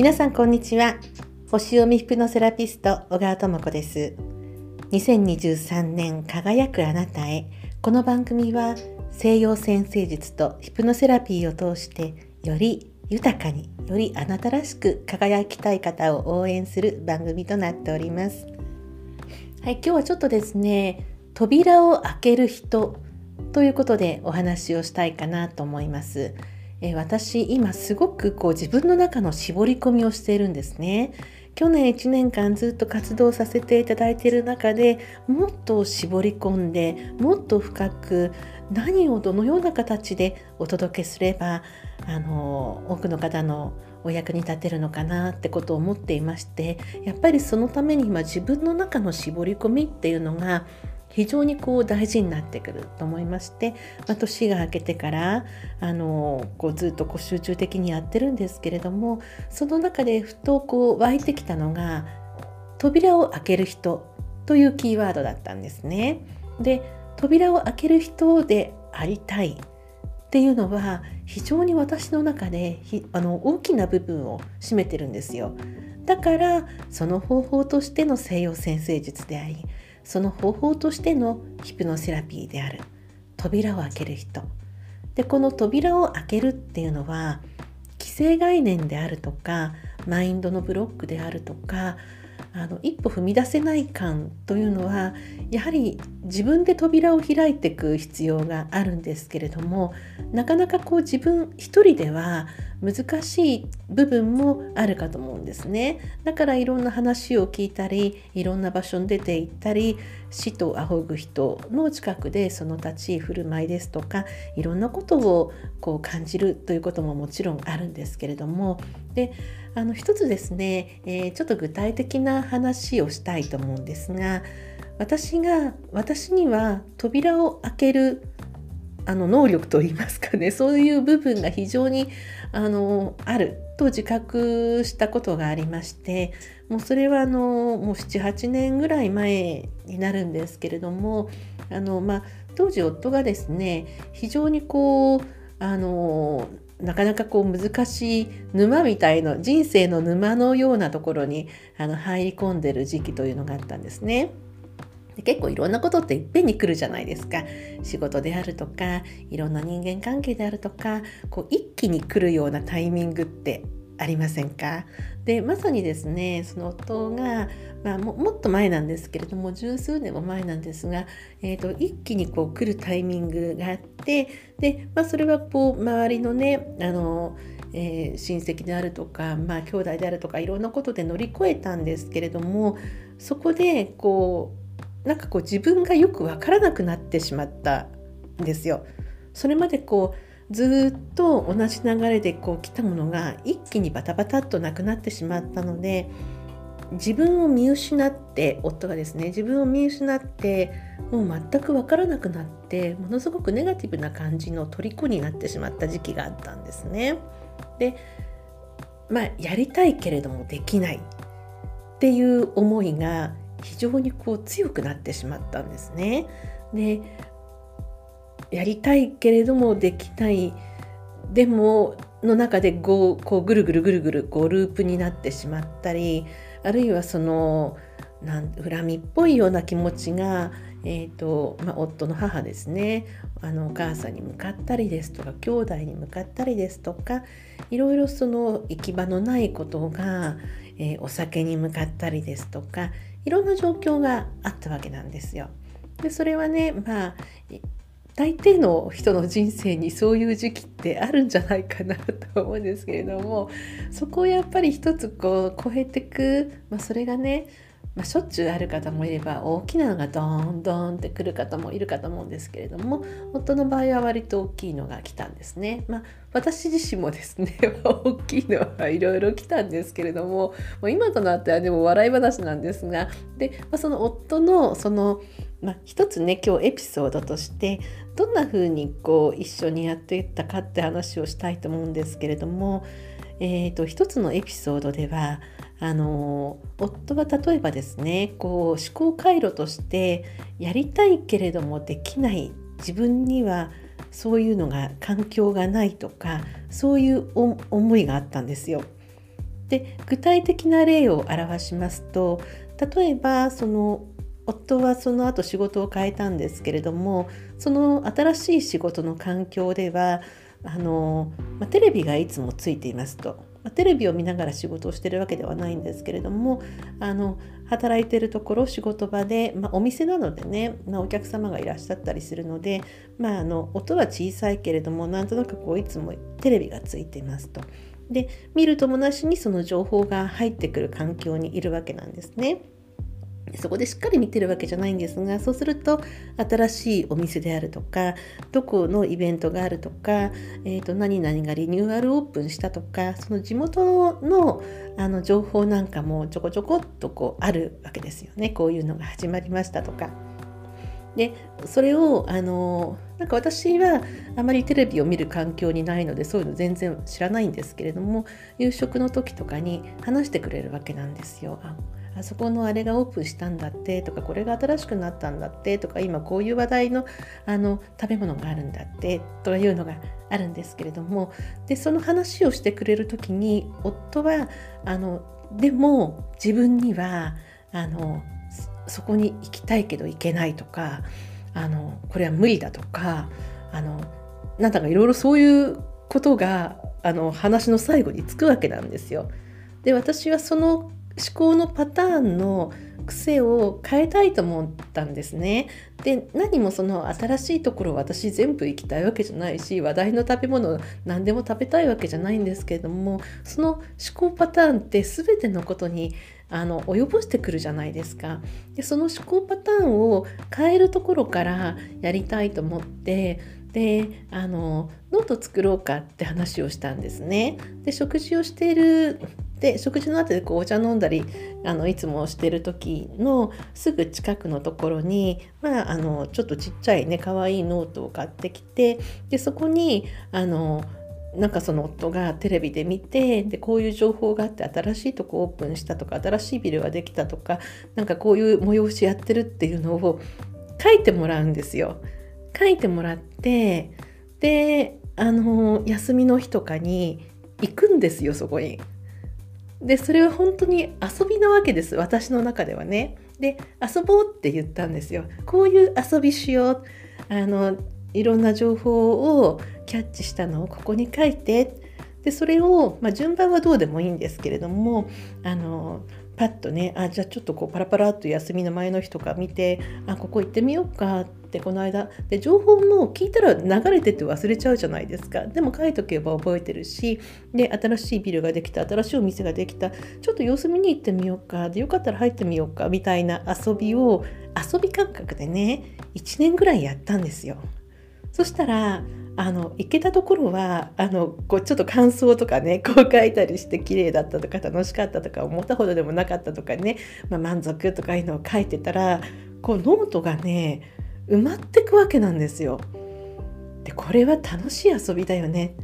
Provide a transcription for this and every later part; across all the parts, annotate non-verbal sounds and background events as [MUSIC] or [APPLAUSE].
皆さんこんにちは。星読みヒプノセラピスト小川智子です。2023年輝くあなたへ。この番組は西洋先生術とヒプノセラピーを通してより豊かによりあなたらしく輝きたい方を応援する番組となっております。はい今日はちょっとですね扉を開ける人ということでお話をしたいかなと思います。え私今すごくこう自分の中の絞り込みをしているんですね。去年1年間ずっと活動させていただいている中でもっと絞り込んでもっと深く何をどのような形でお届けすればあの多くの方のお役に立てるのかなってことを思っていましてやっぱりそのために今自分の中の絞り込みっていうのが非常にこう大事になってくると思いまして、まあ、年が明けてからあのこうずっとこう集中的にやってるんですけれどもその中でふとこう湧いてきたのが扉を開ける人というキーワードだったんですね。で扉を開ける人でありたいっていうのは非常に私の中でひあの大きな部分を占めてるんですよ。だからその方法としての西洋先生術でありその方法としてのヒプノセラピーである。扉を開ける人。でこの扉を開けるっていうのは既成概念であるとかマインドのブロックであるとかあの一歩踏み出せない感というのはやはり自分で扉を開いていく必要があるんですけれどもなかなかこう自分一人では難しい部分もあるかと思うんですね。だからいろんな話を聞いたりいろんな場所に出て行ったり死と仰ぐ人の近くでその立ち居振る舞いですとかいろんなことをこう感じるということももちろんあるんですけれども。であの一つですね、えー、ちょっと具体的な話をしたいと思うんですが私が私には扉を開けるあの能力といいますかね [LAUGHS] そういう部分が非常にあのあると自覚したことがありましてもうそれはあのもう78年ぐらい前になるんですけれどもあの、まあ、当時夫がですね非常にこうあのなかなかこう難しい沼みたいな人生の沼のようなところにあの入り込んでる時期というのがあったんですね。で結構いろんなことっていっぺんに来るじゃないですか。仕事であるとかいろんな人間関係であるとかこう一気に来るようなタイミングってありませんか？でまさにですねその夫が、まあ、もっと前なんですけれども十数年も前なんですが、えーと、一気にこう来るタイミングがあってで、まあ、それはこう周りのねあのえー、親戚であるとか、まあ、兄弟であるとかいろんなことで乗り越えたんですけれどもそこでこうなんかこう自分がよく分からなくなってしまったんですよ。それまでこうずっと同じ流れでこう来たものが一気にバタバタっとなくなってしまったので自分を見失って夫がですね自分を見失ってもう全く分からなくなってものすごくネガティブな感じの虜になってしまった時期があったんですね。でまあやりたいけれどもできないっていう思いが非常にこう強くなってしまったんですね。でやりたいけれどもできないでもの中でこうこうぐるぐるぐるぐるこうループになってしまったりあるいはそのなん恨みっぽいような気持ちが、えーとまあ、夫の母ですねあのお母さんに向かったりですとか兄弟に向かったりですとかいろいろその行き場のないことが、えー、お酒に向かったりですとかいろんな状況があったわけなんですよ。でそれはねまあ大抵の人の人生にそういう時期ってあるんじゃないかなと思うんですけれどもそこをやっぱり一つこう超えてく、まあ、それがねまあ、しょっちゅうある方もいれば大きなのがドーンドーンってくる方もいるかと思うんですけれども夫の場合は割と大きいのが来たんですね。まあ、私自身もですね [LAUGHS] 大きいのはいろいろ来たんですけれどももう今となってはでも笑い話なんですがで、まあ、その夫のその、まあ、一つね今日エピソードとしてどんな風にこう一緒にやっていったかって話をしたいと思うんですけれども、えーと一つのエピソードではあの夫は例えばですねこう思考回路としてやりたいけれどもできない自分にはそういうのが環境がないとかそういう思いがあったんですよ。で具体的な例を表しますと例えばその夫はその後仕事を変えたんですけれどもその新しい仕事の環境ではあの、まテレビがいつもついていますと。テレビを見ながら仕事をしてるわけではないんですけれどもあの働いてるところ仕事場で、まあ、お店なのでね、まあ、お客様がいらっしゃったりするので、まあ、あの音は小さいけれどもなんとなくこういつもテレビがついていますと。で見るともなしにその情報が入ってくる環境にいるわけなんですね。そこでしっかり見てるわけじゃないんですがそうすると新しいお店であるとかどこのイベントがあるとか、えーと、何々がリニューアルオープンしたとかその地元のあの情報なんかもちょこちょこっとこうあるわけですよねこういうのが始まりましたとか。でそれをあのなんか私はあまりテレビを見る環境にないのでそういうの全然知らないんですけれども夕食の時とかに話してくれるわけなんですよ。あそこのあれがオープンしたんだってとかこれが新しくなったんだってとか今こういう話題のあの食べ物があるんだってというのがあるんですけれどもでその話をしてくれる時に夫はあのでも自分にはあのそこに行きたいけど行けないとかあのこれは無理だとかあのなんだかいろいろそういうことがあの話の最後につくわけなんですよ。で私はその思考のパターンの癖を変えたいと思ったんですね。で何もその新しいところ私全部行きたいわけじゃないし話題の食べ物何でも食べたいわけじゃないんですけれどもその思考パターンって全てのことにあの及ぼしてくるじゃないですか。でその思考パターンを変えるところからやりたいと思ってであのノート作ろうかって話をしたんですね。で食事をしているで食事の後でこうお茶飲んだりあのいつもしてる時のすぐ近くのところに、まあ、あのちょっとちっちゃいね可愛いノートを買ってきてでそこにあのなんかその夫がテレビで見てでこういう情報があって新しいとこオープンしたとか新しいビルができたとかなんかこういう催しやってるっていうのを書いてもらうんですよ。書いてもらってであの休みの日とかに行くんですよそこに。でそれは本当に遊びなわけです私の中ではね。で遊ぼうって言ったんですよ。こういう遊びしようあのいろんな情報をキャッチしたのをここに書いてでそれを、まあ、順番はどうでもいいんですけれどもあのパッとねあじゃあちょっとこうパラパラっと休みの前の日とか見てあここ行ってみようかってこの間で情報も聞いたら流れてて忘れちゃうじゃないですかでも書いとけば覚えてるしで新しいビルができた新しいお店ができたちょっと様子見に行ってみようかでよかったら入ってみようかみたいな遊びを遊び感覚でね1年ぐらいやったんですよ。そしたらあの行けたところはあのこうちょっと感想とかね [LAUGHS] こう書いたりして綺麗だったとか楽しかったとか思ったほどでもなかったとかね、まあ、満足とかいうのを書いてたらこうノートがね埋まってくわけなんですよ。でこれは楽しい遊びだよね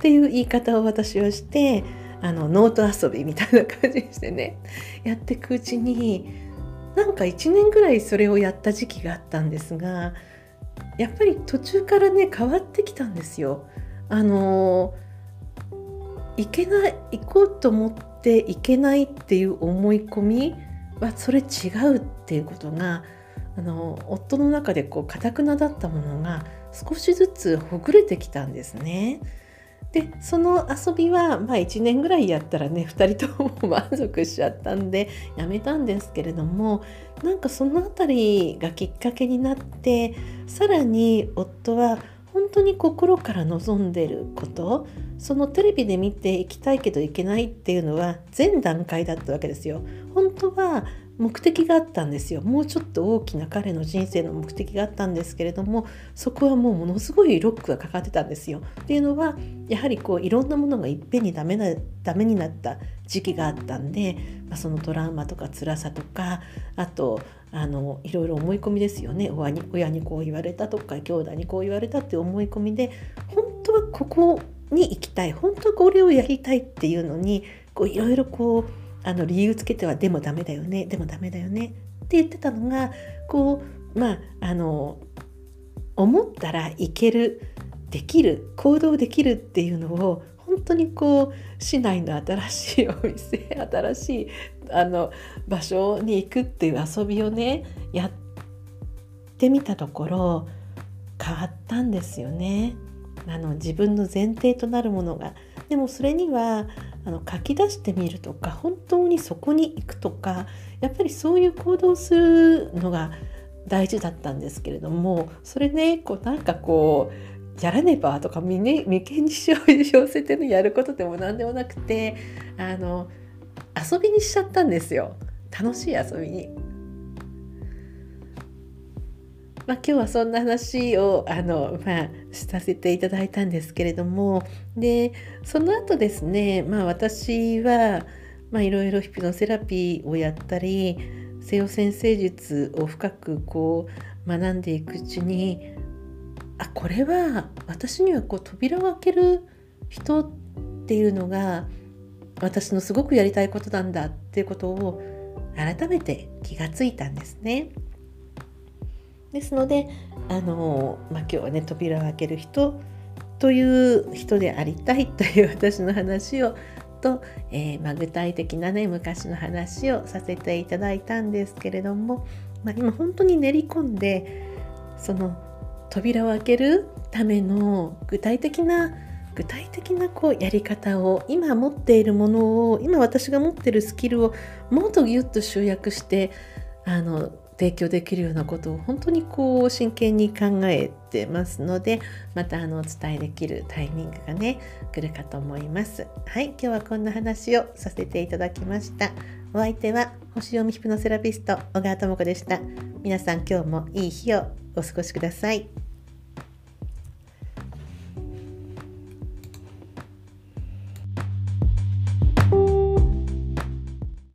っていう言い方を私はしてあのノート遊びみたいな感じにしてねやっていくうちになんか1年ぐらいそれをやった時期があったんですがやっぱり途中からね変わってきたんですよ。あの行けない行こうと思って行けないっていう思い込みはそれ違うっていうことがあの夫の中でこう堅くなだったものが少しずつほぐれてきたんですね。でその遊びは、まあ、1年ぐらいやったらね2人とも満足しちゃったんでやめたんですけれどもなんかその辺りがきっかけになってさらに夫は本当に心から望んでることそのテレビで見て行きたいけど行けないっていうのは前段階だったわけですよ。本当は目的があったんですよもうちょっと大きな彼の人生の目的があったんですけれどもそこはもうものすごいロックがかかってたんですよ。っていうのはやはりこういろんなものがいっぺんにダメなダメになった時期があったんで、まあ、そのトラウマとか辛さとかあとあのいろいろ思い込みですよね親に親にこう言われたとか兄弟にこう言われたって思い込みで本当はここに行きたい本当はこれをやりたいっていうのにいろいろこうあの理由つけてはでもダメだよねでもダメだよねって言ってたのがこうまああの思ったらいけるできる行動できるっていうのを本本当にこう市内の新しいお店 [LAUGHS] 新しいあの場所に行くっていう遊びをねやってみたところ変わったんですよね。あの自分の前提となるものがでもそれにはあの書き出してみるとか本当にそこに行くとかやっぱりそういう行動するのが大事だったんですけれどもそれねこうなんかこうやらねばとか眉間にしわせてのやることでも何でもなくてあの遊びにしちゃったんですよ楽しい遊びに。まあ、今日はそんな話をあの、まあ、させていただいたんですけれどもでその後ですね、まあ、私はいろいろヒプノセラピーをやったり西洋先生術を深くこう学んでいくうちにあこれは私にはこう扉を開ける人っていうのが私のすごくやりたいことなんだっていうことを改めて気がついたんですね。ですのであの、まあ、今日はね扉を開ける人という人でありたいという私の話をと、えー、まあ、具体的なね昔の話をさせていただいたんですけれども、まあ、今本当に練り込んでその扉を開けるための具体的な具体的なこうやり方を今持っているものを今私が持っているスキルをもっとギュッと集約してあの提供できるようなことを本当にこう真剣に考えてますのでまたあのお伝えできるタイミングがね来るかと思います。はい今日はこんな話をさせていただきました。お相手は星読みヒプノセラピスト小川智子でした。皆さん今日もいい日をお過ごしください。